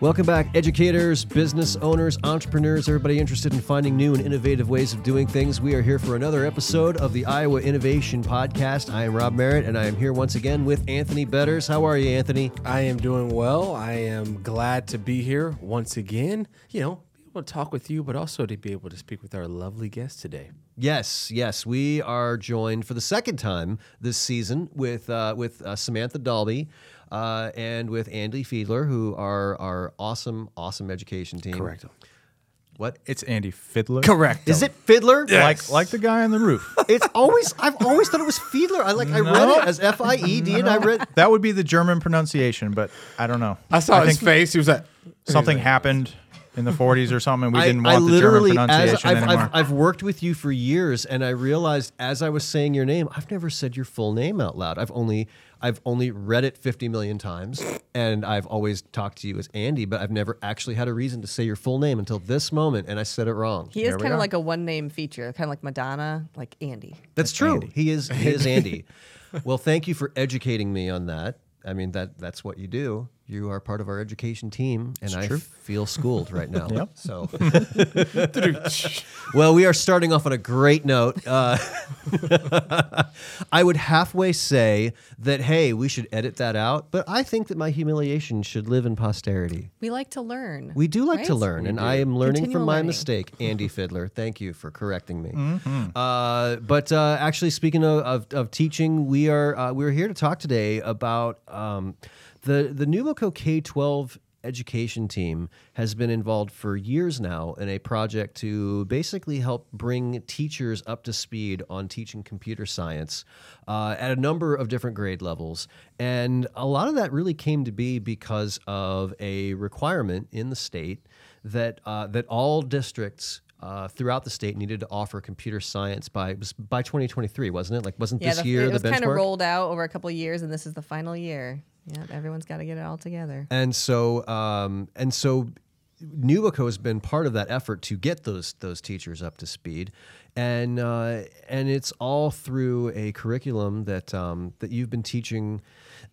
Welcome back, educators, business owners, entrepreneurs, everybody interested in finding new and innovative ways of doing things. We are here for another episode of the Iowa Innovation Podcast. I am Rob Merritt, and I am here once again with Anthony Betters. How are you, Anthony? I am doing well. I am glad to be here once again. You know, be able to talk with you, but also to be able to speak with our lovely guest today. Yes, yes, we are joined for the second time this season with uh, with uh, Samantha Dahlby uh, and with Andy Fiedler, who are our awesome, awesome education team. Correct. What It's Andy Fiddler. Correct. is it? Fiddler? Like like the guy on the roof. It's always I've always thought it was Fiedler. I like I read it as F I E D, and I read That would be the German pronunciation, but I don't know. I saw his think face. He was like, Something happened in the 40s or something. and We I, didn't I want the German literally, as pronunciation I've, anymore. I've, I've worked with you for years, and I realized as I was saying your name, I've never said your full name out loud. I've only I've only read it 50 million times, and I've always talked to you as Andy, but I've never actually had a reason to say your full name until this moment, and I said it wrong. He is kind of like a one name feature, kind of like Madonna, like Andy. That's true. He is he is Andy. well, thank you for educating me on that. I mean that that's what you do. You are part of our education team, and I feel schooled right now. Yep. So, well, we are starting off on a great note. Uh, I would halfway say that hey, we should edit that out, but I think that my humiliation should live in posterity. We like to learn. We do like to right? learn, and I am learning Continual from my learning. mistake. Andy Fiddler, thank you for correcting me. Uh, but uh, actually, speaking of, of, of teaching, we are uh, we're here to talk today about um, the the NewBoCo K twelve education team has been involved for years now in a project to basically help bring teachers up to speed on teaching computer science uh, at a number of different grade levels. And a lot of that really came to be because of a requirement in the state that uh, that all districts uh, throughout the state needed to offer computer science by was by 2023, wasn't it? Like, wasn't Yeah, this the, year it the was kind of rolled out over a couple of years, and this is the final year. Yeah, everyone's got to get it all together. And so, um, and so, NewBoCo has been part of that effort to get those those teachers up to speed, and uh, and it's all through a curriculum that um, that you've been teaching,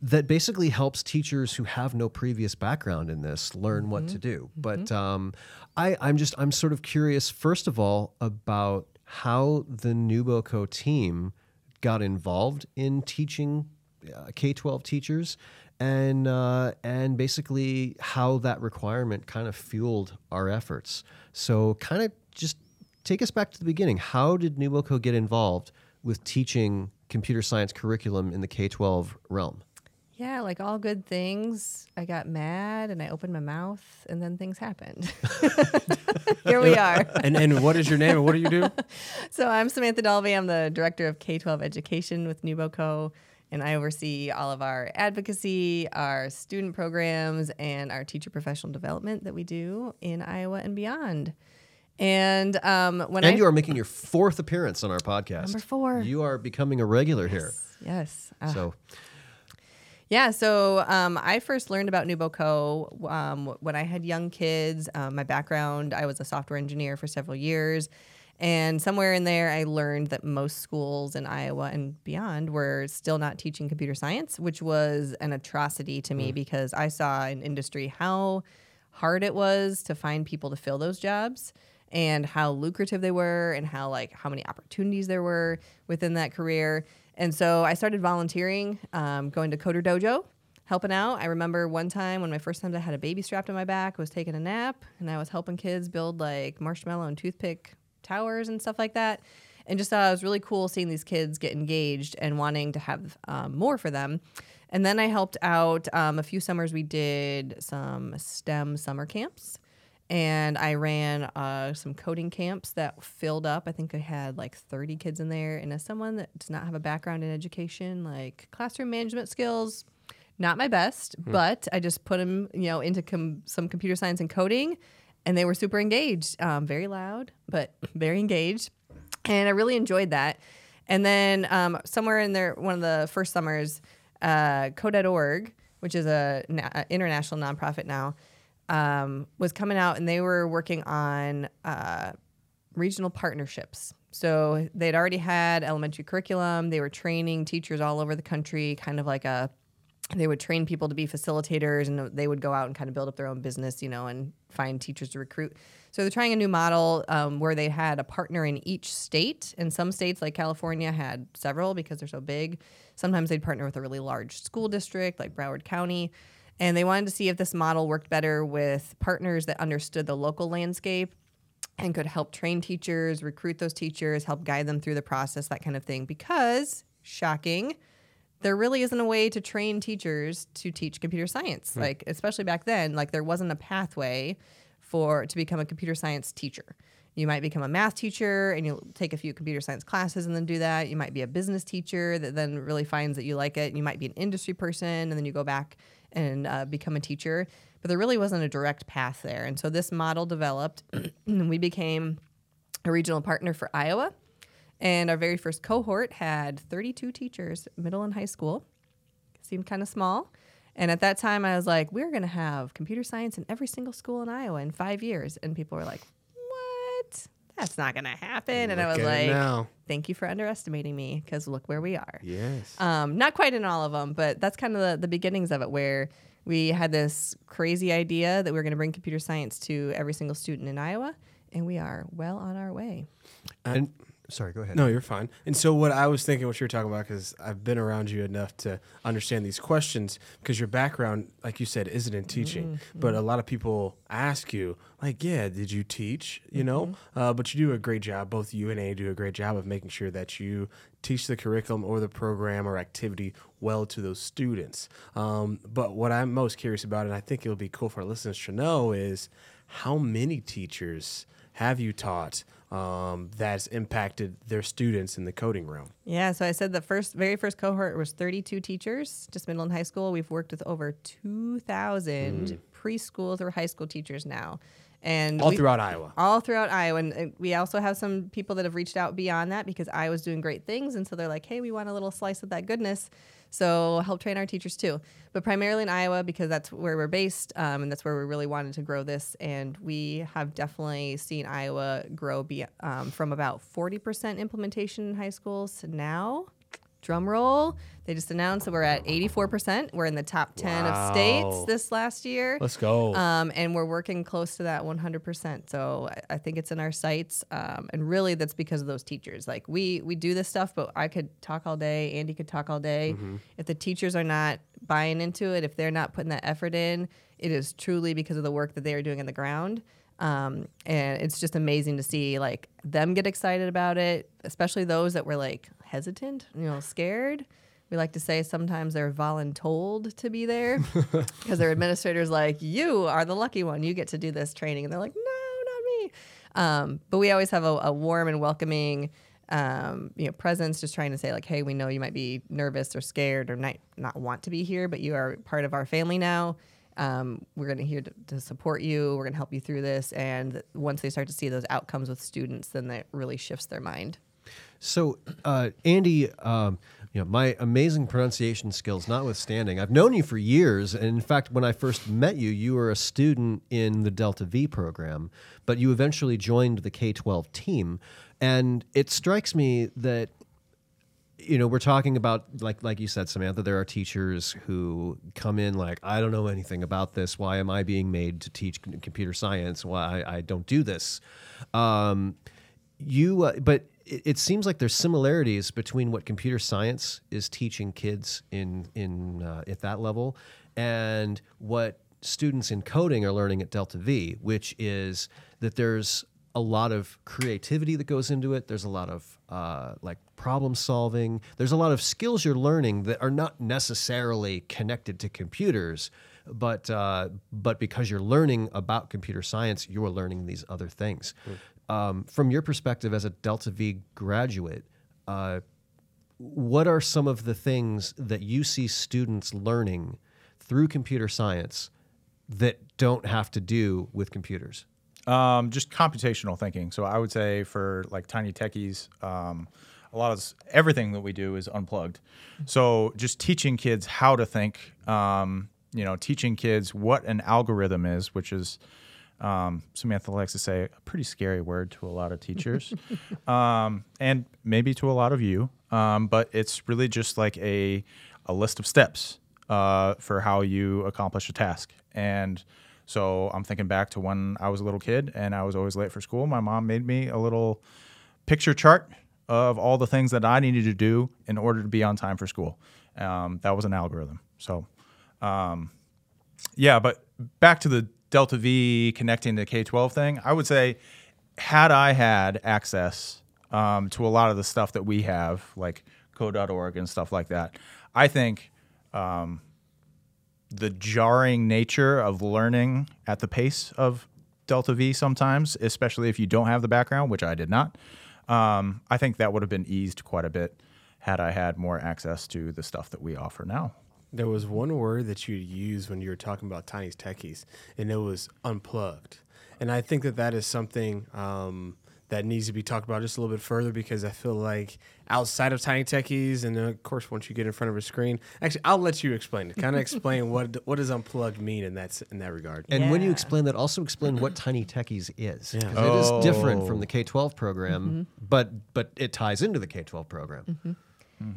that basically helps teachers who have no previous background in this learn what to do. But um, I, I'm just I'm sort of curious, first of all, about how the NewBoCo team got involved in teaching uh, K twelve teachers, and uh, and basically how that requirement kind of fueled our efforts. So, kind of just take us back to the beginning. How did NewBoCo get involved with teaching computer science curriculum in the K twelve realm? Yeah, like all good things, I got mad and I opened my mouth, and then things happened. Here we are. and, and what is your name and what do you do? So I'm Samantha Dahlby. I'm the director of K 12 education with NewBoCo, and I oversee all of our advocacy, our student programs, and our teacher professional development that we do in Iowa and beyond. And um, when And I you are making your fourth appearance on our podcast. Number four. You are becoming a regular here. yes, uh, So, Yeah, so um, I first learned about NewBoCo um, when I had young kids. Um, my background, I was a software engineer for several years. And somewhere in there, I learned that most schools in Iowa and beyond were still not teaching computer science, which was an atrocity to me because I saw in industry how hard it was to find people to fill those jobs and how lucrative they were and how like how many opportunities there were within that career. And so i started volunteering um, going to coder dojo helping out. I remember one time when my first time i had a baby strapped on my back was taking a nap and i was helping kids build like marshmallow and toothpick towers and stuff like that and just thought it was really cool seeing these kids get engaged and wanting to have um, more for them and then I helped out um, a few summers. We did some STEM summer camps, and I ran uh, some coding camps that filled up. I think I had like 30 kids in there. And as someone that does not have a background in education, like classroom management skills, not my best, but I just put them, you know, into com- some computer science and coding, and they were super engaged. Um, very loud, but very engaged, and I really enjoyed that. And then um, somewhere in there, one of the first summers, uh, Code.org, which is a, a international nonprofit now, um, was coming out, and they were working on uh, regional partnerships. So they'd already had elementary curriculum. They were training teachers all over the country, kind of like a they would train people to be facilitators and they would go out and kind of build up their own business, you know, and find teachers to recruit. So they're trying a new model um, where they had a partner in each state. And some states, like California, had several because they're so big. Sometimes they'd partner with a really large school district, like Broward County. And they wanted to see if this model worked better with partners that understood the local landscape and could help train teachers, recruit those teachers, help guide them through the process, that kind of thing. Because, shocking, there really isn't a way to train teachers to teach computer science. Like, especially back then, like there wasn't a pathway for to become a computer science teacher. You might become a math teacher and you'll take a few computer science classes and then do that. You might be a business teacher that then really finds that you like it. You might be an industry person and then you go back and uh, become a teacher. But there really wasn't a direct path there. And so this model developed and we became a regional partner for Iowa. And our very first cohort had 32 teachers, middle and high school. Seemed kind of small. And at that time, I was like, we're going to have computer science in every single school in Iowa in five years. And people were like, what? That's not going to happen. and I was like, now. thank you for underestimating me because look where we are. Yes. Um, not quite in all of them, but that's kind of the, the beginnings of it where we had this crazy idea that we were going to bring computer science to every single student in Iowa. And we are well on our way. And sorry, go ahead. No, you're fine. And so, what I was thinking, what you were talking about, because I've been around you enough to understand these questions, because your background, like you said, isn't in teaching. But a lot of people ask you, like, yeah, did you teach? You know, uh, but you do a great job. Both you and A do a great job of making sure that you teach the curriculum or the program or activity well to those students. Um, but what I'm most curious about, and I think it'll be cool for our listeners to know, is how many teachers have you taught um, that's impacted their students in the coding realm? Yeah, so I said the first, very first cohort was 32 teachers, just middle and high school. We've worked with over 2,000 preschools or high school teachers now, and All we- throughout Iowa. all throughout Iowa. And uh, we also have some people that have reached out beyond that because Iowa's doing great things. And so they're like, hey, we want a little slice of that goodness. So help train our teachers too. But primarily in Iowa because that's where we're based um, and that's where we really wanted to grow this. And we have definitely seen Iowa grow be, um, from about 40% implementation in high schools to now. Drum roll. They just announced that we're at 84%. We're in the top 10 of states this last year. Let's go. Um, and we're working close to that 100%. So I, I think it's in our sights. Um, and really, that's because of those teachers. Like we we do this stuff, but I could talk all day. Andy could talk all day. If the teachers are not buying into it, if they're not putting that effort in, it is truly because of the work that they are doing on the ground. Um, and it's just amazing to see like them get excited about it, especially those that were like hesitant, you know, scared. We like to say sometimes they're voluntold to be there because their administrator's like, "You are the lucky one. You get to do this training," and they're like, "No, not me." Um, but we always have a, a warm and welcoming, um, you know, presence, just trying to say like, "Hey, we know you might be nervous or scared or not not want to be here, but you are part of our family now." Um, we're going to here to, to support you. We're going to help you through this. And once they start to see those outcomes with students, then that really shifts their mind. So, uh, Andy, um, you know, my amazing pronunciation skills notwithstanding, I've known you for years. And in fact, when I first met you, you were a student in the Delta V program, but you eventually joined the K 12 team. And it strikes me that you know we're talking about like like you said samantha there are teachers who come in like i don't know anything about this why am i being made to teach computer science why i, I don't do this um, you uh, but it, it seems like there's similarities between what computer science is teaching kids in in uh, at that level and what students in coding are learning at delta v which is that there's a lot of creativity that goes into it. There's a lot of uh, like problem solving. There's a lot of skills you're learning that are not necessarily connected to computers, but uh, but because you're learning about computer science, you are learning these other things. Um, from your perspective as a Delta V graduate, uh, what are some of the things that you see students learning through computer science that don't have to do with computers? Um, just computational thinking. So I would say for like tiny techies, um, a lot of everything that we do is unplugged. So just teaching kids how to think, um, you know, teaching kids what an algorithm is, which is um, Samantha likes to say a pretty scary word to a lot of teachers, um, and maybe to a lot of you. Um, but it's really just like a a list of steps uh, for how you accomplish a task. And so I'm thinking back to when I was a little kid and I was always late for school. My mom made me a little picture chart of all the things that I needed to do in order to be on time for school. Um, that was an algorithm. So, um, yeah, but back to the Delta V connecting to K 12 thing, I would say, had I had access um, to a lot of the stuff that we have, like code.org and stuff like that, I think um, the jarring nature of learning at the pace of Delta V sometimes, especially if you don't have the background, which I did not, um, I think that would have been eased quite a bit had I had more access to the stuff that we offer now. There was one word that you used when you were talking about Tiny's Techies, and it was unplugged. And I think that that is something um, that needs to be talked about just a little bit further because I feel like outside of Tiny Techies, and of course once you get in front of a screen, actually I'll let you explain it. Kind of explain what what does unplugged mean in that in that regard. And when you explain that, also explain what mm-hmm. Tiny Techies is. Yeah. 'Cause it is different from Oh. the K 12 program, mm-hmm. but but it ties into the K 12 program. Mm-hmm.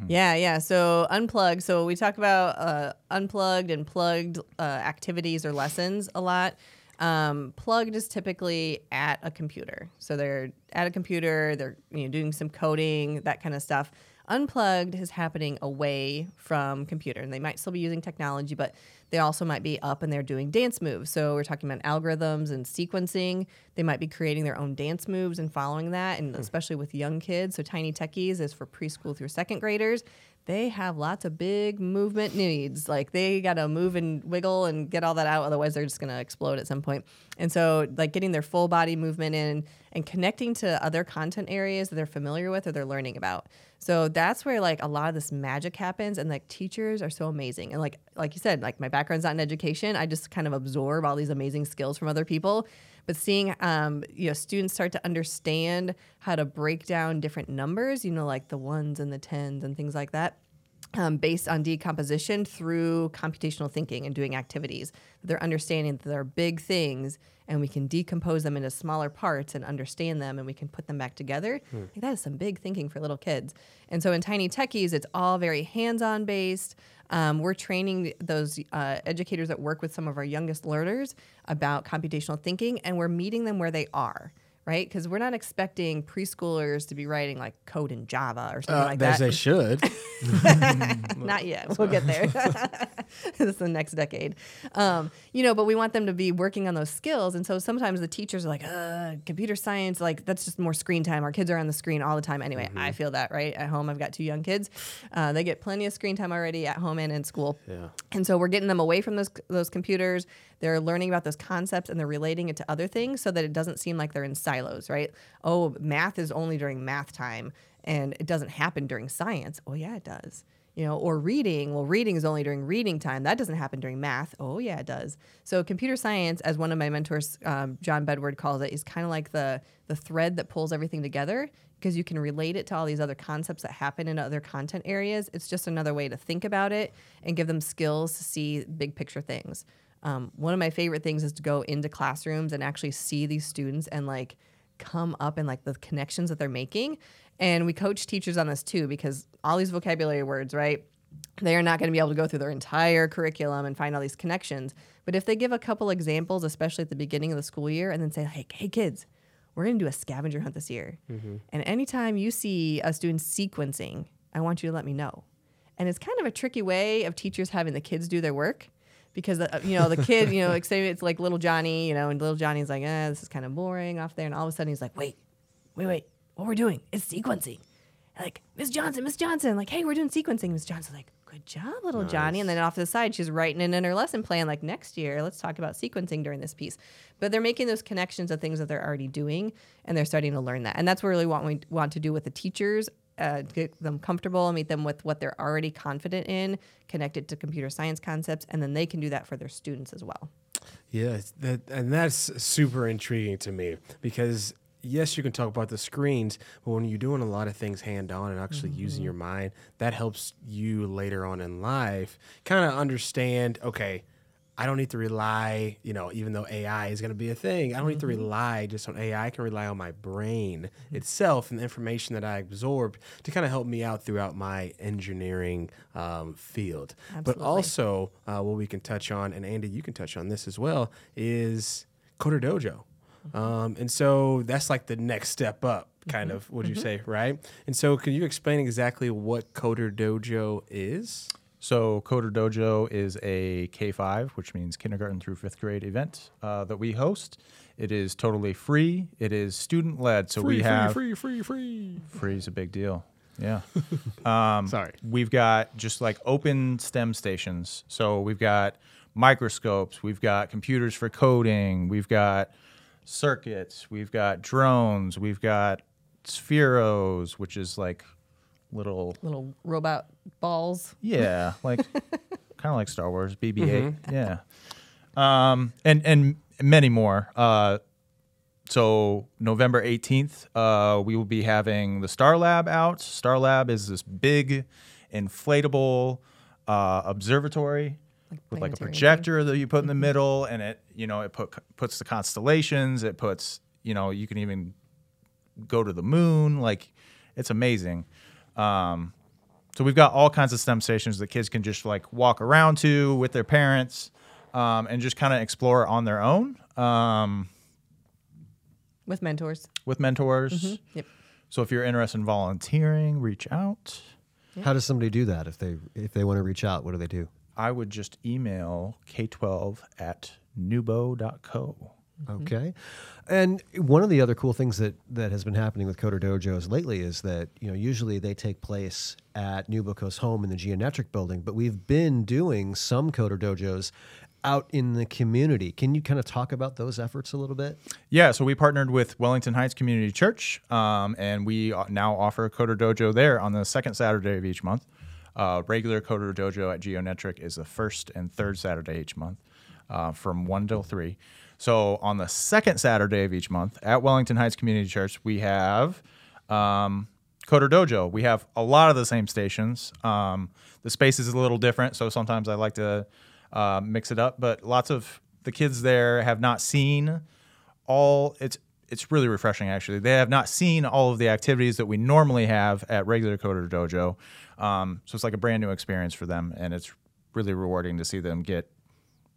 Yeah, yeah. So unplugged. So we talk about uh, unplugged and plugged uh, activities or lessons a lot. Um, plugged is typically at a computer. So they're at a computer. They're you know doing some coding, that kind of stuff. Unplugged is happening away from computer, and they might still be using technology, but they also might be up and they're doing dance moves. So we're talking about algorithms and sequencing. They might be creating their own dance moves and following that, and hmm. especially with young kids. So Tiny Techies is for preschool through second graders. They have lots of big movement needs. Like they got to move and wiggle and get all that out. Otherwise, they're just going to explode at some point. And so, like getting their full body movement in and connecting to other content areas that they're familiar with or they're learning about. So that's where like a lot of this magic happens. And like teachers are so amazing. And like like you said, like my background's not in education. I just kind of absorb all these amazing skills from other people but seeing um, you know students start to understand how to break down different numbers you know like the ones and the tens and things like that um, based on decomposition through computational thinking and doing activities they're understanding that there are big things and we can decompose them into smaller parts and understand them and we can put them back together. I think that is some big thinking for little kids. And so in tiny techies it's all very hands-on based. Um, we're training those uh, educators that work with some of our youngest learners about computational thinking, and we're meeting them where they are, right? Because we're not expecting preschoolers to be writing like code in Java or something Uh, like as that. they should. Not yet. We'll get there. this is the next decade. Um, you know, but we want them to be working on those skills. And so sometimes the teachers are like, uh, computer science, like that's just more screen time. Our kids are on the screen all the time. Anyway, I feel that, right? At home, I've got two young kids. Uh, they get plenty of screen time already at home and in school. Yeah. And so we're getting them away from those those computers. They're learning about those concepts and they're relating it to other things so that it doesn't seem like they're in silos, right? Oh, math is only during math time and it doesn't happen during science. Oh yeah, it does. You know, or reading. Well, reading is only during reading time. That doesn't happen during math. Oh yeah, it does. So computer science, as one of my mentors, um, John Bedward calls it, is kind of like the the thread that pulls everything together because you can relate it to all these other concepts that happen in other content areas. It's just another way to think about it and give them skills to see big picture things. Um, one of my favorite things is to go into classrooms and actually see these students and like come up and like the connections that they're making. And we coach teachers on this too because all these vocabulary words, right? They are not going to be able to go through their entire curriculum and find all these connections. But if they give a couple examples, especially at the beginning of the school year, and then say, "Hey, hey, kids, we're going to do a scavenger hunt this year. Mm-hmm. And anytime you see us doing sequencing, I want you to let me know. And it's kind of a tricky way of teachers having the kids do their work because, uh, you know, the kid, you know, like say it's like little Johnny, you know, and little Johnny's like, eh, this is kind of boring off there. And all of a sudden he's like, wait, wait, wait, what we're doing is sequencing. Like, Miss Johnson, Miss Johnson, like, hey, we're doing sequencing. Miss Johnson's like, good job, little Johnny. And then off to the side, she's writing it in her lesson plan, like, next year, let's talk about sequencing during this piece. But they're making those connections of things that they're already doing, and they're starting to learn that. And that's what really what we want to do with the teachers. Uh, get them comfortable, meet them with what they're already confident in, connect it to computer science concepts, and then they can do that for their students as well. Yeah, that and that's super intriguing to me because yes, you can talk about the screens, but when you're doing a lot of things hand on and actually using your mind, that helps you later on in life kind of understand. Okay, I don't need to rely, you know, even though AI is going to be a thing, I don't need to rely just on AI. I can rely on my brain itself and the information that I absorb to kind of help me out throughout my engineering um, field. But also, uh, what we can touch on, and Andy, you can touch on this as well, is Coder Dojo. Um, and so that's like the next step up, kind of, would you say, right? And so, can you explain exactly what Coder Dojo is? So, Coder Dojo is a K 5, which means kindergarten through fifth grade event uh, that we host. It is totally free, it is student led. So, we have Free, free, free, free. free is a big deal. Yeah. Um, Sorry. We've got just like open STEM stations. So, we've got microscopes, we've got computers for coding, we've got circuits, we've got drones, we've got spheros, which is like little Little robot balls. yeah, like kind of like Star Wars, BB-8. Yeah, um, and and many more. Uh, so November eighteenth, uh, we will be having the Star Lab out. Star Lab is this big, inflatable uh, observatory with like a planetarium. projector that you put in the middle, and it you know it put puts the constellations. It puts you know you can even go to the moon. Like it's amazing. Um, so we've got all kinds of STEM stations that kids can just like walk around to with their parents um, and just kind of explore on their own um, with mentors. with mentors. Mm-hmm. Yep. So if you're interested in volunteering, reach out. How does somebody do that if they if they want to reach out? What do they do? I would just email k12 at nubo.co. Okay. And one of the other cool things that, that has been happening with Coder Dojos lately is that, you know, usually they take place at NewBoCo's home in the Geonetric building, but we've been doing some Coder Dojos out in the community. Can you kind of talk about those efforts a little bit? Yeah, so we partnered with Wellington Heights Community Church, um, and we uh, now offer a Coder Dojo there on the second Saturday of each month. Uh, regular Coder Dojo at Geonetric is the first and third Saturday each month uh, from 1 till 3. So on the second Saturday of each month at Wellington Heights Community Church, we have um, Coder Dojo. We have a lot of the same stations. Um, the space is a little different, so sometimes I like to uh, mix it up, but lots of the kids there have not seen all it's it's really refreshing actually they have not seen all of the activities that we normally have at regular coder dojo um, so it's like a brand new experience for them and it's really rewarding to see them get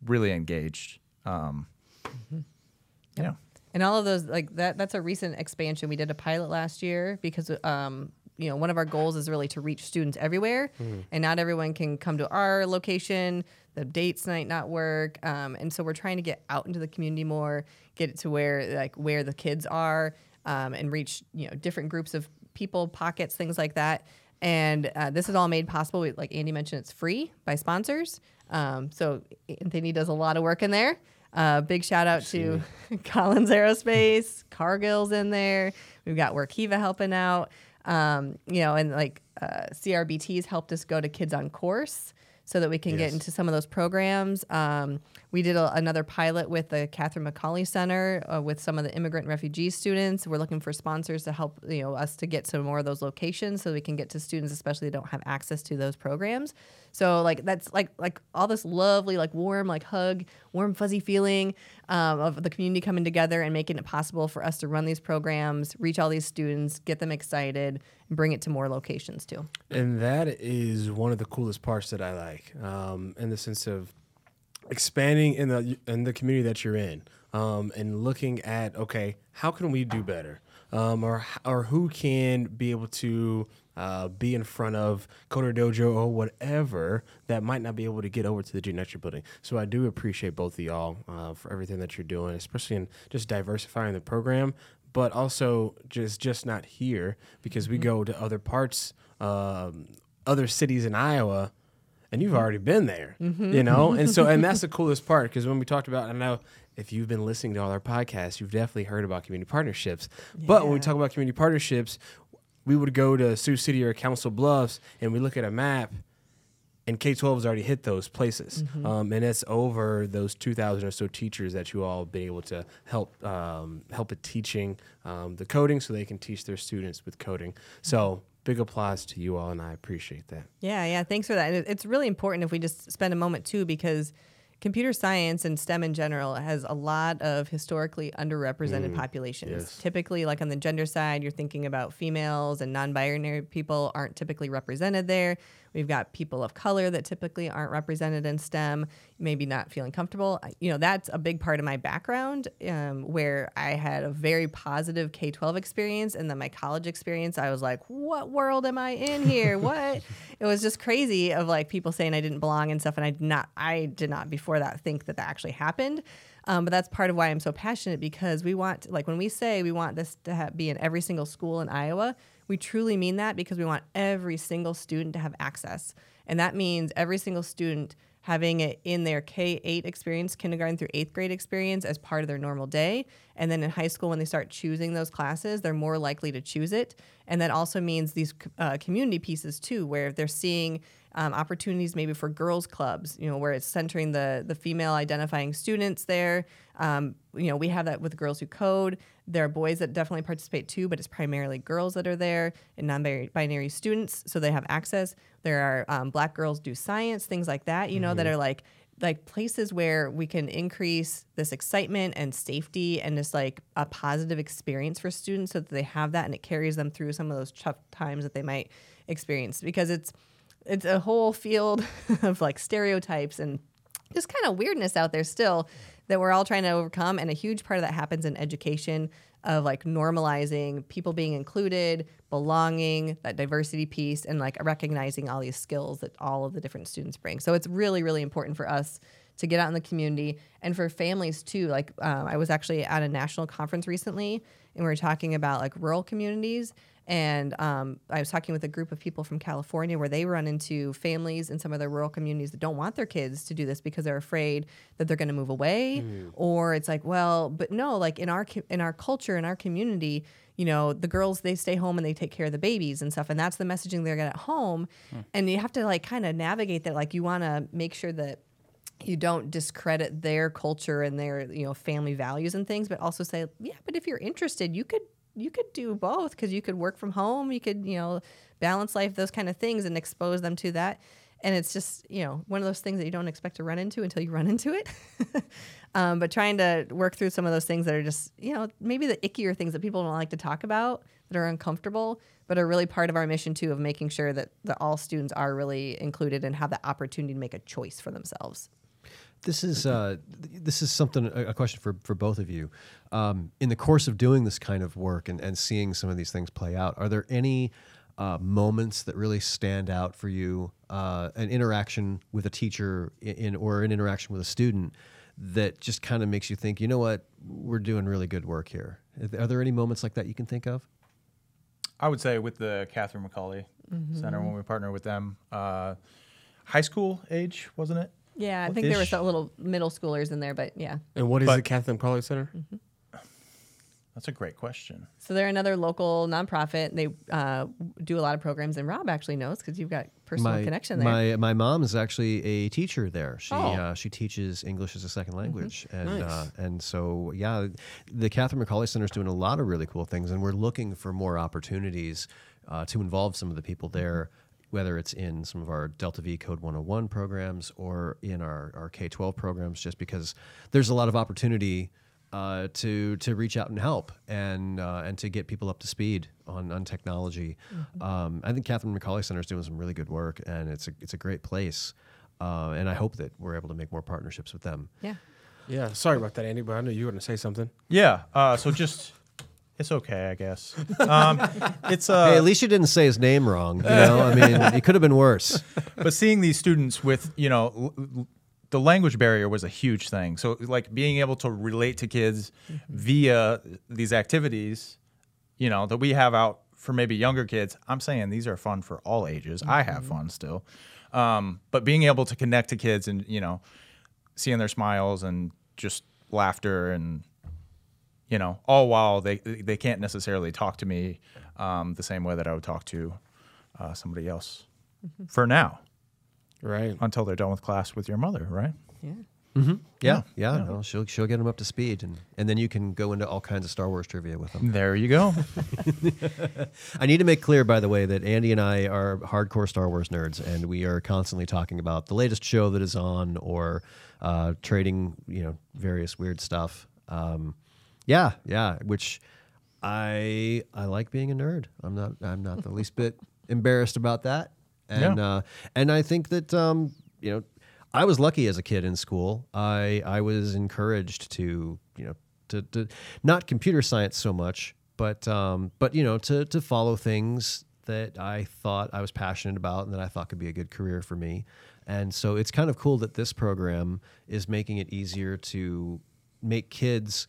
really engaged um, yeah And all of those like that that's a recent expansion. We did a pilot last year because um you know, one of our goals is really to reach students everywhere, and not everyone can come to our location. The dates might not work, um, and so we're trying to get out into the community more, get it to where like where the kids are, um, and reach you know different groups of people, pockets, things like that. And uh, this is all made possible. with- Like Andy mentioned, it's free by sponsors. Um, so Anthony does a lot of work in there. Uh, big shout out to Collins Aerospace, Cargill's in there. We've got Workiva helping out. Um, you know, and like uh, CRBT's helped us go to Kids on Course so that we can get into some of those programs. Um, we did a, another pilot with the Catherine McAuley Center uh, with some of the immigrant and refugee students. We're looking for sponsors to help you know us to get to more of those locations so we can get to students, especially that don't have access to those programs. So like that's like like all this lovely like warm like hug, warm fuzzy feeling um, of the community coming together and making it possible for us to run these programs, reach all these students, get them excited, bring it to more locations too. And that is one of the coolest parts that I like, um, in the sense of expanding in the in the community that you're in, um, and looking at okay, how can we do better, um, or or who can be able to uh, be in front of Coder Dojo or whatever that might not be able to get over to the Geonetric building. So I do appreciate both of y'all uh, for everything that you're doing, especially in just diversifying the program, but also just just not here because we go to other parts, um, other cities in Iowa and you've already been there, you know? And so, and that's the coolest part because when we talked about, I know if you've been listening to all our podcasts, you've definitely heard about community partnerships. But when we talk about community partnerships, we would go to Sioux City or Council Bluffs and we look at a map and K 12 has already hit those places. Um, and it's over those 2,000 or so teachers that you all have been able to help um, help at teaching um, the coding so they can teach their students with coding. So, big applause to you all, and I appreciate that. Yeah, yeah. Thanks for that. And it's really important if we just spend a moment too, because computer science and STEM in general has a lot of historically underrepresented populations. yes. Typically, like on the gender side, you're thinking about females and non binary people aren't typically represented there. We've got people of color that typically aren't represented in STEM, maybe not feeling comfortable. You know, that's a big part of my background um, where I had a very positive K 12 experience. And then my college experience, I was like, what world am I in here? What? it was just crazy of like people saying I didn't belong and stuff. And I did not, I did not before that think that that actually happened. Um, but that's part of why I'm so passionate because we want, like, when we say we want this to ha- be in every single school in Iowa, we truly mean that because we want every single student to have access. And that means every single student having it in their K 8 experience, kindergarten through eighth grade experience, as part of their normal day. And then in high school, when they start choosing those classes, they're more likely to choose it. And that also means these uh, community pieces too, where they're seeing um, opportunities maybe for girls clubs, you know, where it's centering the the female identifying students there. Um, you know, we have that with Girls Who Code. There are boys that definitely participate too, but it's primarily girls that are there and non-binary students, so they have access. There are um, Black girls do science, things like that. You know, that are like like places where we can increase this excitement and safety and just like a positive experience for students so that they have that and it carries them through some of those tough times that they might experience because it's it's a whole field of like stereotypes and just kind of weirdness out there still that we're all trying to overcome and a huge part of that happens in education of like normalizing people being included belonging that diversity piece and like recognizing all these skills that all of the different students bring. So it's really really important for us to get out in the community. And for families too like um, i was actually at a national conference recently and we were talking about like rural communities. And um, I was talking with a group of people from California where they run into families in some of their rural communities that don't want their kids to do this because they're afraid that they're going to move away, or it's like, well, but no, like in our in our culture in our community, you know, the girls they stay home and they take care of the babies and stuff, and that's the messaging they're get at home, and you have to like kind of navigate that. Like you want to make sure that you don't discredit their culture and their you know family values and things but also say yeah but if you're interested you could you could do both because you could work from home you could you know balance life those kind of things and expose them to that. And it's just you know one of those things that you don't expect to run into until you run into it. Um, but trying to work through some of those things that are just you know maybe the ickier things that people don't like to talk about that are uncomfortable but are really part of our mission too of making sure that, that all students are really included and have the opportunity to make a choice for themselves This is uh, this is something a a question for, for both of you. Um, in the course of doing this kind of work and, and seeing some of these things play out, are there any uh, moments that really stand out for you? Uh, an interaction with a teacher in, in or an interaction with a student that just kind of makes you think, you know what, we're doing really good work here. Are there- any moments like that you can think of? I would say with the Catherine McAuley Center when we partner with them, uh, high school age wasn't it? Yeah, I think there were some little middle schoolers in there, but yeah. And what is But- the Catholic College Center? That's a great question. So they're another local nonprofit. and They uh, do a lot of programs, and Rob actually knows because you've got personal connection there. My my mom is actually a teacher there. She Oh. Mm-hmm. uh, she teaches English as a second language, and Nice. uh, and so yeah, the Catherine McAuley Center is doing a lot of really cool things, and we're looking for more opportunities uh, to involve some of the people there. Whether it's in some of our Delta V Code 101 programs or in our, our K 12 programs, just because there's a lot of opportunity uh, to to reach out and help and uh, and to get people up to speed on on technology. Um, I think Catherine McAuley Center is doing some really good work, and it's a it's a great place. Uh, and I hope that we're able to make more partnerships with them. yeah. Yeah, sorry about that, Andy, but I know you were going to say something. Yeah. Uh, so just it's okay, I guess. Um, it's uh, hey, at least you didn't say his name wrong. You know, I mean, it could have been worse. but seeing these students with you know l- l- the language barrier was a huge thing so like being able to relate to kids via these activities you know that we have out for maybe younger kids i'm saying these are fun for all ages i have fun still um, but being able to connect to kids and you know seeing their smiles and just laughter and you know all while they they can't necessarily talk to me um, the same way that i would talk to uh, somebody else for now Right. until they're done with class with your mother, right? Yeah. Yeah, yeah. No, she'll she'll get them up to speed, and and then you can go into all kinds of Star Wars trivia with them. There you go. I need to make clear, by the way, that Andy and I are hardcore Star Wars nerds, and we are constantly talking about the latest show that is on, or uh, trading, you know, various weird stuff. Um, yeah, yeah. Which I I like being a nerd. I'm not I'm not the least bit embarrassed about that, and Yeah. uh, and I think that um, you know I was lucky as a kid in school. I I was encouraged to you know to, to not computer science so much, but um, but you know to to follow things that I thought I was passionate about and that I thought could be a good career for me. And so it's kind of cool that this program is making it easier to make kids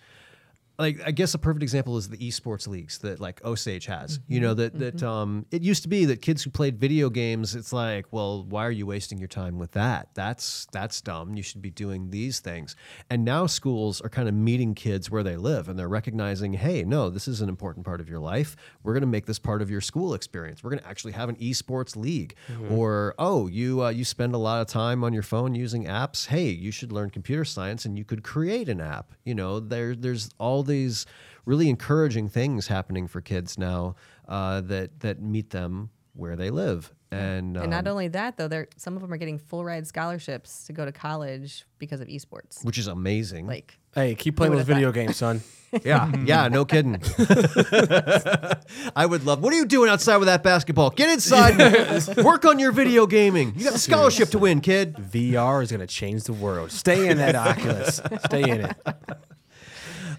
like I guess a perfect example is the esports leagues that like Osage has. You know that that um, it used to be that kids who played video games, it's like, well, why are you wasting your time with that? That's that's dumb. You should be doing these things. And now schools are kind of meeting kids where they live, and they're recognizing, hey, no, this is an important part of your life. We're going to make this part of your school experience. We're going to actually have an esports league. Or oh, you uh, you spend a lot of time on your phone using apps. Hey, you should learn computer science, and you could create an app. You know, there there's all these really encouraging things happening for kids now uh, that that meet them where they live. And, And not um, only that, though, they're some of them are getting full ride scholarships to go to college because of esports. which is amazing. Like, Hey, keep playing Who those would've video games, son. yeah, yeah, no kidding. I would love. What are you doing outside with that basketball? Get inside. and Work on your video gaming. You got a scholarship to win, kid. VR is gonna change the world. Stay in that Oculus. Stay in it.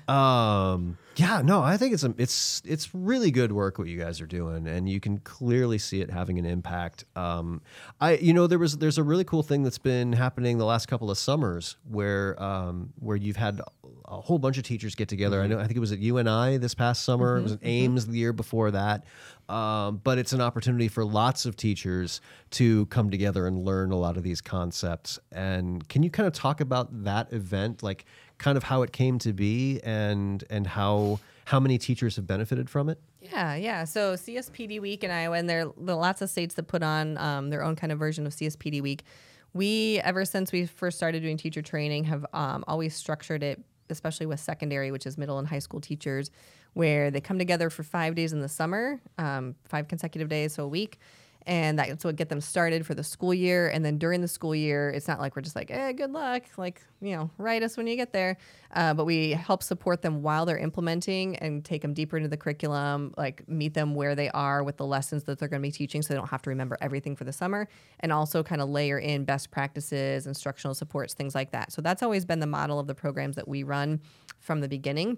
Um, yeah, no, I think it's a, it's it's really good work what you guys are doing, and you can clearly see it having an impact. Um, I you know there was there's a really cool thing that's been happening the last couple of summers where um, where you've had a whole bunch of teachers get together. I know I think it was at UNI this past summer. It was at Ames the year before that. Um, but it's an opportunity for lots of teachers to come together and learn a lot of these concepts. And can you kind of talk about that event, like kind of how it came to be, and and how how many teachers have benefited from it? Yeah, yeah. So CSPD Week in Iowa, and there are lots of states that put on um, their own kind of version of CSPD Week. We, ever since we first started doing teacher training, have um, always structured it, especially with secondary, which is middle and high school teachers, where they come together for five days in the summer, um, five consecutive days, so a week. And that's what get them started for the school year. And then during the school year, it's not like we're just like, eh, good luck, like, you know, write us when you get there. Uh, but we help support them while they're implementing and take them deeper into the curriculum, like meet them where they are with the lessons that they're going to be teaching so they don't have to remember everything for the summer. And also kind of layer in best practices, instructional supports, things like that. So that's always been the model of the programs that we run from the beginning.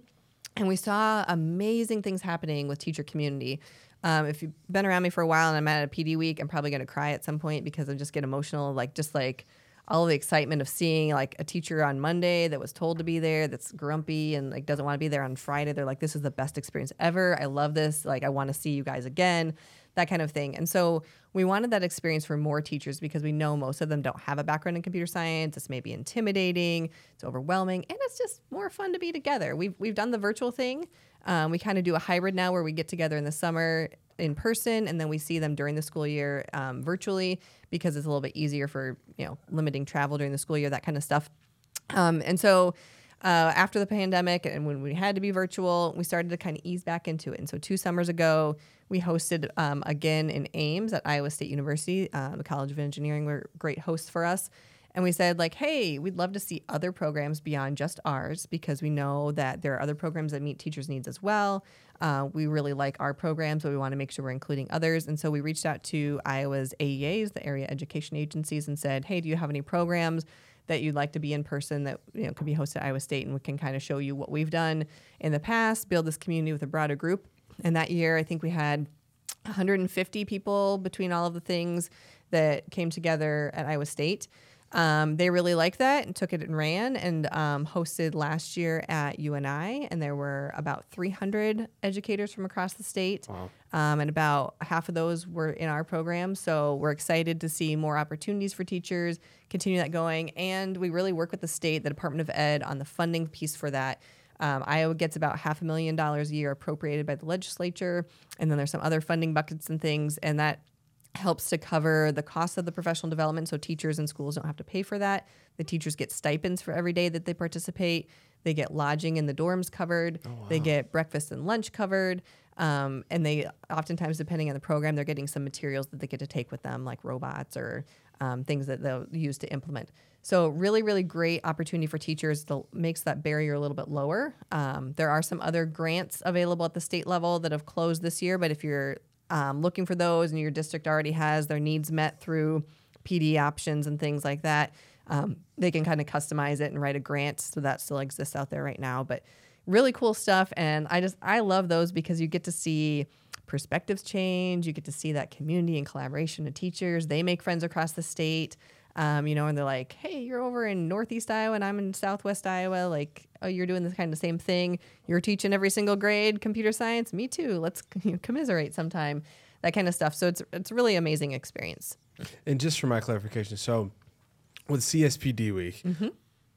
And we saw amazing things happening with teacher community. Um, if you've been around me for a while and I'm at a PD week, I'm probably going to cry at some point because I just get emotional, like just like all the excitement of seeing like a teacher on Monday that was told to be there, that's grumpy and like doesn't want to be there on Friday. They're like, "This is the best experience ever. I love this. Like, I want to see you guys again." That kind of thing. And so we wanted that experience for more teachers because we know most of them don't have a background in computer science. It's maybe intimidating, it's overwhelming, and it's just more fun to be together. We've we've done the virtual thing. Um, we kind of do a hybrid now where we get together in the summer in person and then we see them during the school year um, virtually because it's a little bit easier for you know limiting travel during the school year that kind of stuff um, and so uh, after the pandemic and when we had to be virtual we started to kind of ease back into it and so two summers ago we hosted um, again in ames at iowa state university uh, the college of engineering were great hosts for us. And we said like hey we'd love to see other programs beyond just ours because we know that there are other programs that meet teachers needs as well. Uh, we really like our programs but we want to make sure we're including others. And so we reached out to iowa's aeas the area education agencies and said hey do you have any programs that you'd like to be in person that you know could be hosted at iowa state and we can kind of show you what we've done in the past build this community with a broader group and that year i think we had 150 people between all of the things that came together at iowa state um, they really liked that and took it and ran and um, hosted last year at UNI. And there were about 300 educators from across the state. Um, and about half of those were in our program. So we're excited to see more opportunities for teachers, continue that going. And we really work with the state, the Department of Ed, on the funding piece for that. Um, Iowa gets about half a million dollars a year appropriated by the legislature. And then there's some other funding buckets and things. And that helps to cover the cost of the professional development so teachers and schools don't have to pay for that. The teachers get stipends for every day that they participate. They get lodging in the dorms covered. They get breakfast and lunch covered. Um, and they oftentimes, depending on the program, they're getting some materials that they get to take with them, like robots or um, things that they'll use to implement. So, really, really great opportunity for teachers that makes that barrier a little bit lower. Um, there are some other grants available at the state level that have closed this year, but if you're um, looking for those and your district already has their needs met through PD options and things like that, um, they can kind of customize it and write a grant. So that still exists out there right now. But really cool stuff. And I just, I love those because you get to see perspectives change. You get to see that community and collaboration of teachers. They make friends across the state. Um, you know, and they're like, "Hey, you're over in Northeast Iowa, and I'm in Southwest Iowa. Like, oh, you're doing this kind of same thing. You're teaching every single grade computer science. Me too. Let's you know, commiserate sometime. That kind of stuff. So it's it's really amazing experience. And just for my clarification, so with CSPD week, Mm-hmm.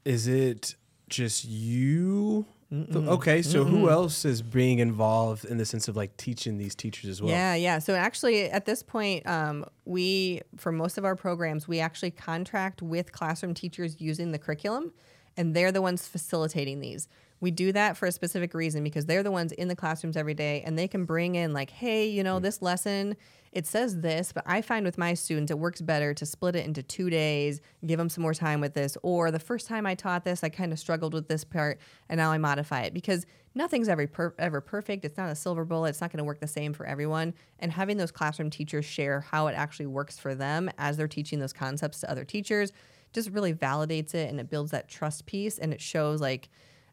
is it just you? Okay, so who else is being involved in the sense of like teaching these teachers as well? Yeah, yeah. So actually, at this point, um, we for most of our programs, we actually contract with classroom teachers using the curriculum, and they're the ones facilitating these. We do that for a specific reason because they're the ones in the classrooms every day, and they can bring in like, hey, you know, this lesson it says this, but I find with my students it works better to split it into two days, give them some more time with this, or the first time I taught this, I kind of struggled with this part, and now I modify it because nothing's ever per- ever perfect. It's not a silver bullet. It's not going to work the same for everyone. And having those classroom teachers share how it actually works for them as they're teaching those concepts to other teachers just really validates it and it builds that trust piece and it shows like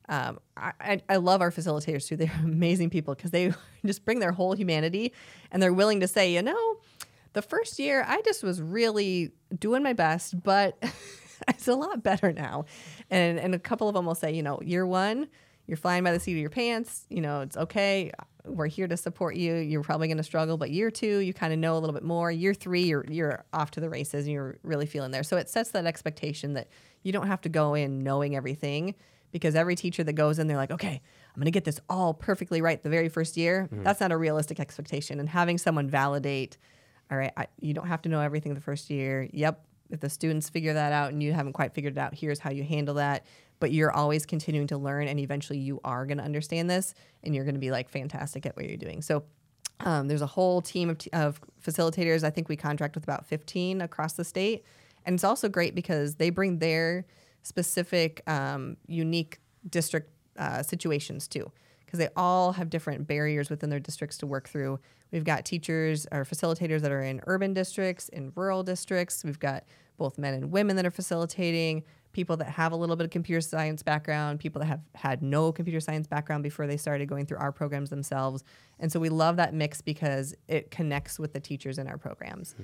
um, I, I- love our facilitators too. They're amazing people because they just bring their whole humanity and they're willing to say, you know, the first year I just was really doing my best, but it's a lot better now. And and a couple of them will say, you know, year one, you're flying by the seat of your pants. You know, it's okay. We're here to support you. You're probably going to struggle, but year two, you kind of know a little bit more. Year three, you're you're off to the races and you're really feeling there. So it sets that expectation that you don't have to go in knowing everything because every teacher that goes in, they're like, okay, I'm going to get this all perfectly right the very first year. That's not a realistic expectation. And having someone validate, all right, I, you don't have to know everything the first year. Yep. If the students figure that out and you haven't quite figured it out, here's how you handle that. But you're always continuing to learn, and eventually you are going to understand this, and you're going to be like fantastic at what you're doing. So um, there's a whole team of, t- of facilitators. I think we contract with about 15 across the state. And it's also great because they bring their specific, um, unique district uh, situations too, because they all have different barriers within their districts to work through. We've got teachers or facilitators that are in urban districts, in rural districts. We've got both men and women that are facilitating, people that have a little bit of computer science background, people that have had no computer science background before they started going through our programs themselves. And so we love that mix because it connects with the teachers in our programs.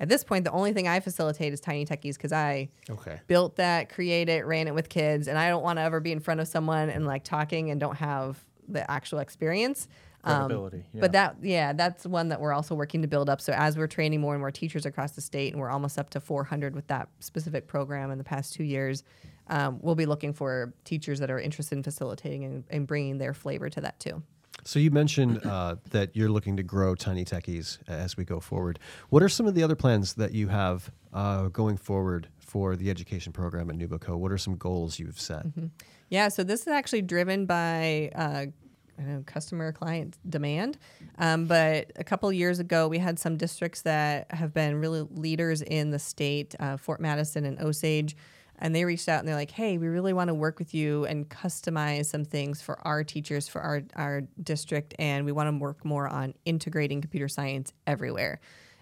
At this point, the only thing I facilitate is Tiny Techies because I Okay. built that, created it, ran it with kids, and I don't want to ever be in front of someone and like talking and don't have the actual experience. Um, yeah. But that, yeah, that's one that we're also working to build up. So as we're training more and more teachers across the state, and we're almost up to 400 with that specific program in the past two years, um, we'll be looking for teachers that are interested in facilitating and, and bringing their flavor to that too. So you mentioned uh, that you're looking to grow Tiny Techies as we go forward. What are some of the other plans that you have uh, going forward for the education program at NewBoCo? What are some goals you've set? Yeah, so this is actually driven by uh, know, customer client demand. Um, but a couple years ago, we had some districts that have been really leaders in the state, uh, Fort Madison and Osage. And they reached out and they're like, hey, we really want to work with you and customize some things for our teachers, for our, our district. And we want to work more on integrating computer science everywhere.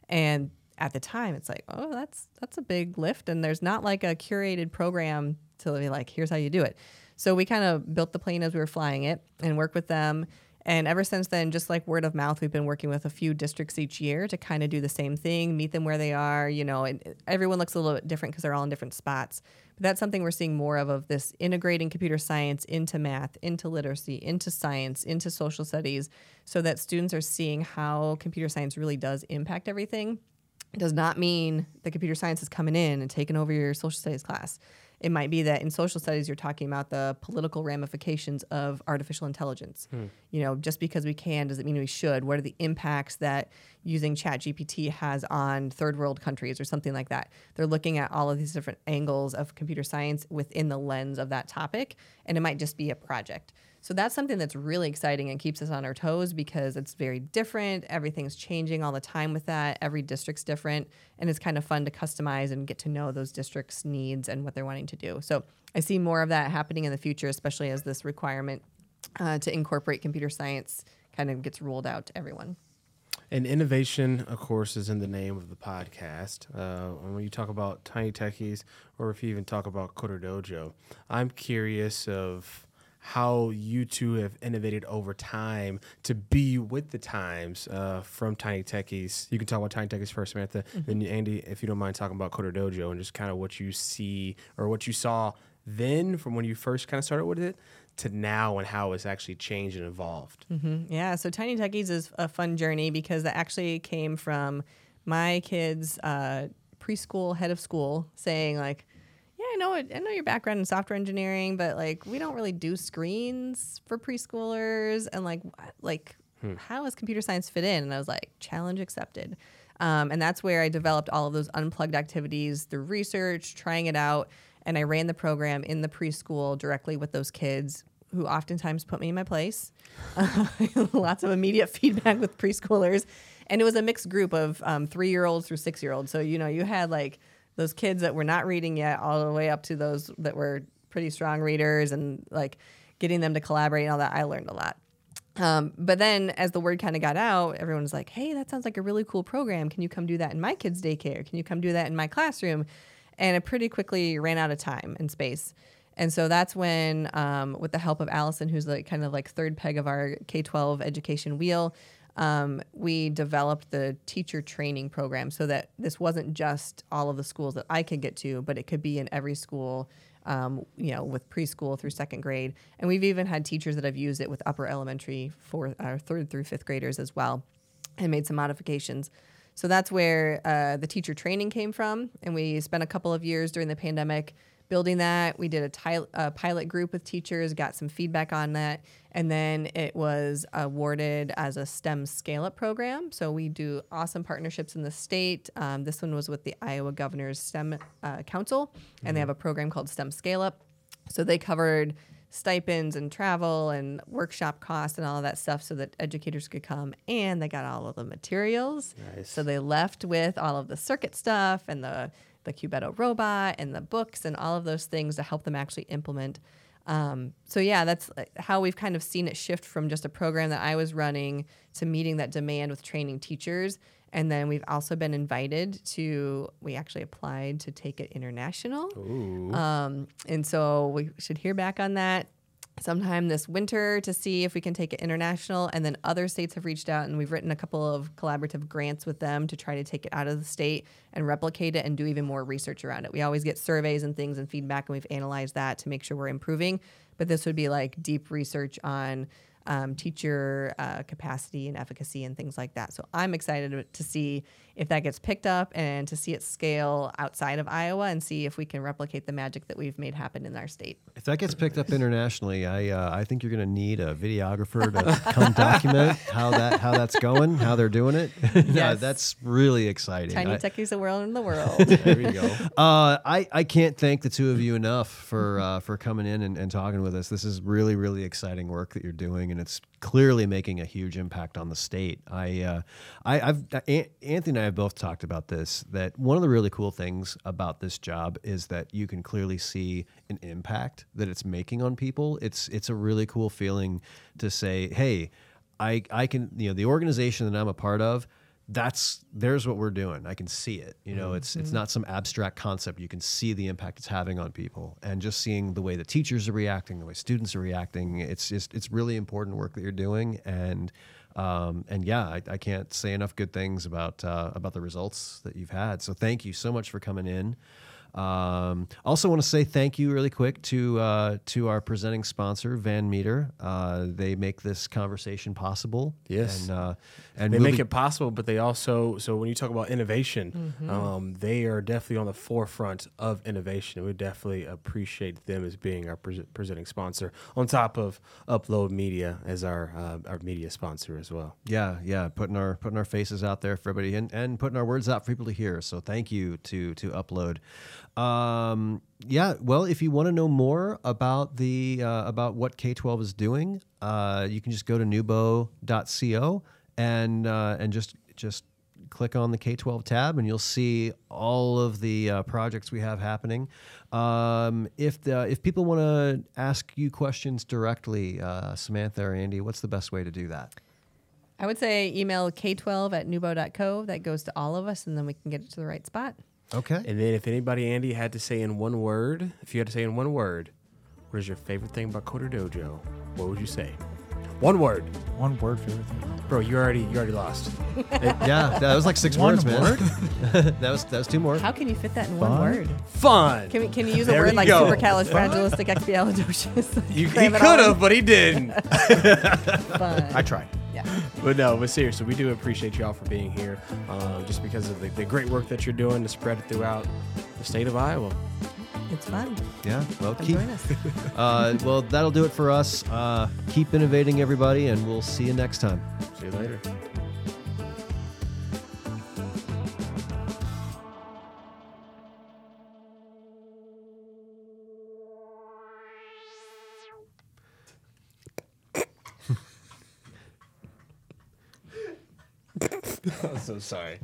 And at the time, it's like, oh, that's that's a big lift. And there's not like a curated program to be like, here's how you do it. So we kind of built the plane as we were flying it and worked with them. And ever since then, just like word of mouth, we've been working with a few districts each year to kind of do the same thing, meet them where they are. You know, and uh, everyone looks a little bit different because they're all in different spots. But that's something we're seeing more of of this integrating computer science into math, into literacy, into science, into social studies, so that students are seeing how computer science really does impact everything. It does not mean that computer science is coming in and taking over your social studies class. It might be that in social studies, you're talking about the political ramifications of artificial intelligence. Hmm. You know, just because we can doesn't mean we should. What are the impacts that using ChatGPT has on third world countries or something like that? They're looking at all of these different angles of computer science within the lens of that topic, and it might just be a project. So that's something that's really exciting and keeps us on our toes because it's very different. Everything's changing all the time with that. Every district's different, and it's kind of fun to customize and get to know those districts' needs and what they're wanting to do. So I see more of that happening in the future, especially as this requirement uh, to incorporate computer science kind of gets rolled out to everyone. And innovation, of course, is in the name of the podcast. Uh, when you talk about Tiny Techies, or if you even talk about Coder Dojo, I'm curious of how you two have innovated over time to be with the times uh, from Tiny Techies. You can talk about Tiny Techies first, Samantha. Then Andy, if you don't mind talking about Coder Dojo and just kind of what you see or what you saw then from when you first kind of started with it to now and how it's actually changed and evolved. Yeah, so Tiny Techies is a fun journey because that actually came from my kids' uh, preschool head of school saying like, "Yeah, I know. I know your background in software engineering, but like we don't really do screens for preschoolers, and like like how does computer science fit in?" And I was like, "Challenge accepted." Um, and that's where I developed all of those unplugged activities through research, trying it out, and I ran the program in the preschool directly with those kids who oftentimes put me in my place. Lots of immediate feedback with preschoolers. And it was a mixed group of um, three year olds through six year olds. So, you know, you had like those kids that were not reading yet, all the way up to those that were pretty strong readers and like getting them to collaborate and all that. I learned a lot. Um, but then as the word kind of got out, everyone was like, hey, that sounds like a really cool program. Can you come do that in my kids' daycare? Can you come do that in my classroom? And it pretty quickly ran out of time and space. And so that's when, um, with the help of Allison, who's like kind of like third peg of our K 12 education wheel, um, we developed the teacher training program so that this wasn't just all of the schools that I could get to, but it could be in every school, um, you know, with preschool through second grade. And we've even had teachers that have used it with upper elementary, fourth, uh, third through fifth graders as well, and made some modifications. So that's where uh, the teacher training came from. And we spent a couple of years during the pandemic building that. We did a, a pilot group with teachers, got some feedback on that. And then it was awarded as a STEM scale up program. So we do awesome partnerships in the state. Um, this one was with the Iowa Governor's STEM uh, Council, and they have a program called STEM Scale Up. So they covered stipends and travel and workshop costs and all of that stuff so that educators could come and they got all of the materials. Nice. So they left with all of the circuit stuff and the the Cubetto robot and the books and all of those things to help them actually implement. Um, so yeah, that's uh, how we've kind of seen it shift from just a program that I was running to meeting that demand with training teachers. And then we've also been invited to, we actually applied to take it international. Um, and so we should hear back on that sometime this winter to see if we can take it international. And then other states have reached out, and we've written a couple of collaborative grants with them to try to take it out of the state and replicate it and do even more research around it. We always get surveys and things and feedback, and we've analyzed that to make sure we're improving. But this would be like deep research on um, teacher uh, capacity and efficacy and things like that. So I'm excited to- to see if that gets picked up and to see it scale outside of Iowa and see if we can replicate the magic that we've made happen in our state. If that gets picked up internationally, I uh, I think you're going to need a videographer to come document how that how that's going, how they're doing it. yeah, Yes. that's really exciting. Tiny I- techies the world in the world. There you go. Uh, I, I can't thank the two of you enough for uh, for coming in and, and talking with us. This is really really exciting work that you're doing, and it's clearly making a huge impact on the state. I uh, I, I've An- Anthony and I have both talked about this. That one of the really cool things about this job is that you can clearly see an impact that it's making on people. It's it's a really cool feeling to say, hey, I I can you know the organization that I'm a part of that's there's what we're doing. I can see it. You know, it's it's not some abstract concept. You can see the impact it's having on people, and just seeing the way the teachers are reacting, the way students are reacting. It's just it's really important work that you're doing, and um, and yeah, I, I can't say enough good things about uh, about the results that you've had. So thank you so much for coming in. Um, also, want to say thank you really quick to uh, to our presenting sponsor, Van Meter. Uh, they make this conversation possible. Yes. and uh, and they we'll make it possible, but they also so when you talk about innovation, um, they are definitely on the forefront of innovation. We definitely appreciate them as being our pres presenting sponsor, on top of Upload Media as our uh, our media sponsor as well. Yeah, yeah, putting our putting our faces out there for everybody and, and putting our words out for people to hear. So thank you to to upload. Um, yeah, well, if you want to know more about the uh, about what K twelve is doing, uh, you can just go to newbo.co and uh, and just just click on the K twelve tab and you'll see all of the uh, projects we have happening. Um, if the if people want to ask you questions directly, uh, Samantha or Andy, what's the best way to do that? I would say email k12 at newbo.co. That goes to all of us, and then we can get it to the right spot. Okay. And then if anybody, Andy, had to say in one word, if you had to say in one word, what is your favorite thing about Coder Dojo? What would you say? One word, One word for everything. bro. You already you already lost. Yeah, that was like six One words, man. word? that was that was two more. How can you fit that in one word? Fun. Can, we, can you use There a word like go. supercalifragilisticexpialidocious? You, he Cram could it all have, but he didn't. Fun. I tried. Yeah. But no, but seriously, we do appreciate y'all for being here, uh, just because of the, the great work that you're doing to spread it throughout the state of Iowa. It's fun. Yeah. Well, Come keep. join us. Uh, well, that'll do it for us. Uh, keep innovating, everybody, and we'll see you next time. See you later. I'm so sorry.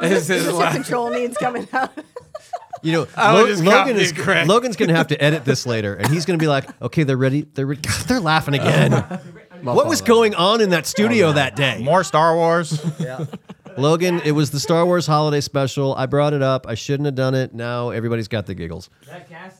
this is Leadership la- control needs coming out. You know, Lo- just Logan copying is Craig. Logan's gonna have to edit this later, and he's gonna be like, "Okay, they're ready. They're re- God, they're laughing again. what was going on in that studio oh, that day?" More Star Wars. Logan, it was the Star Wars holiday special. I brought it up. I shouldn't have done it. Now everybody's got the giggles. That Ghastly from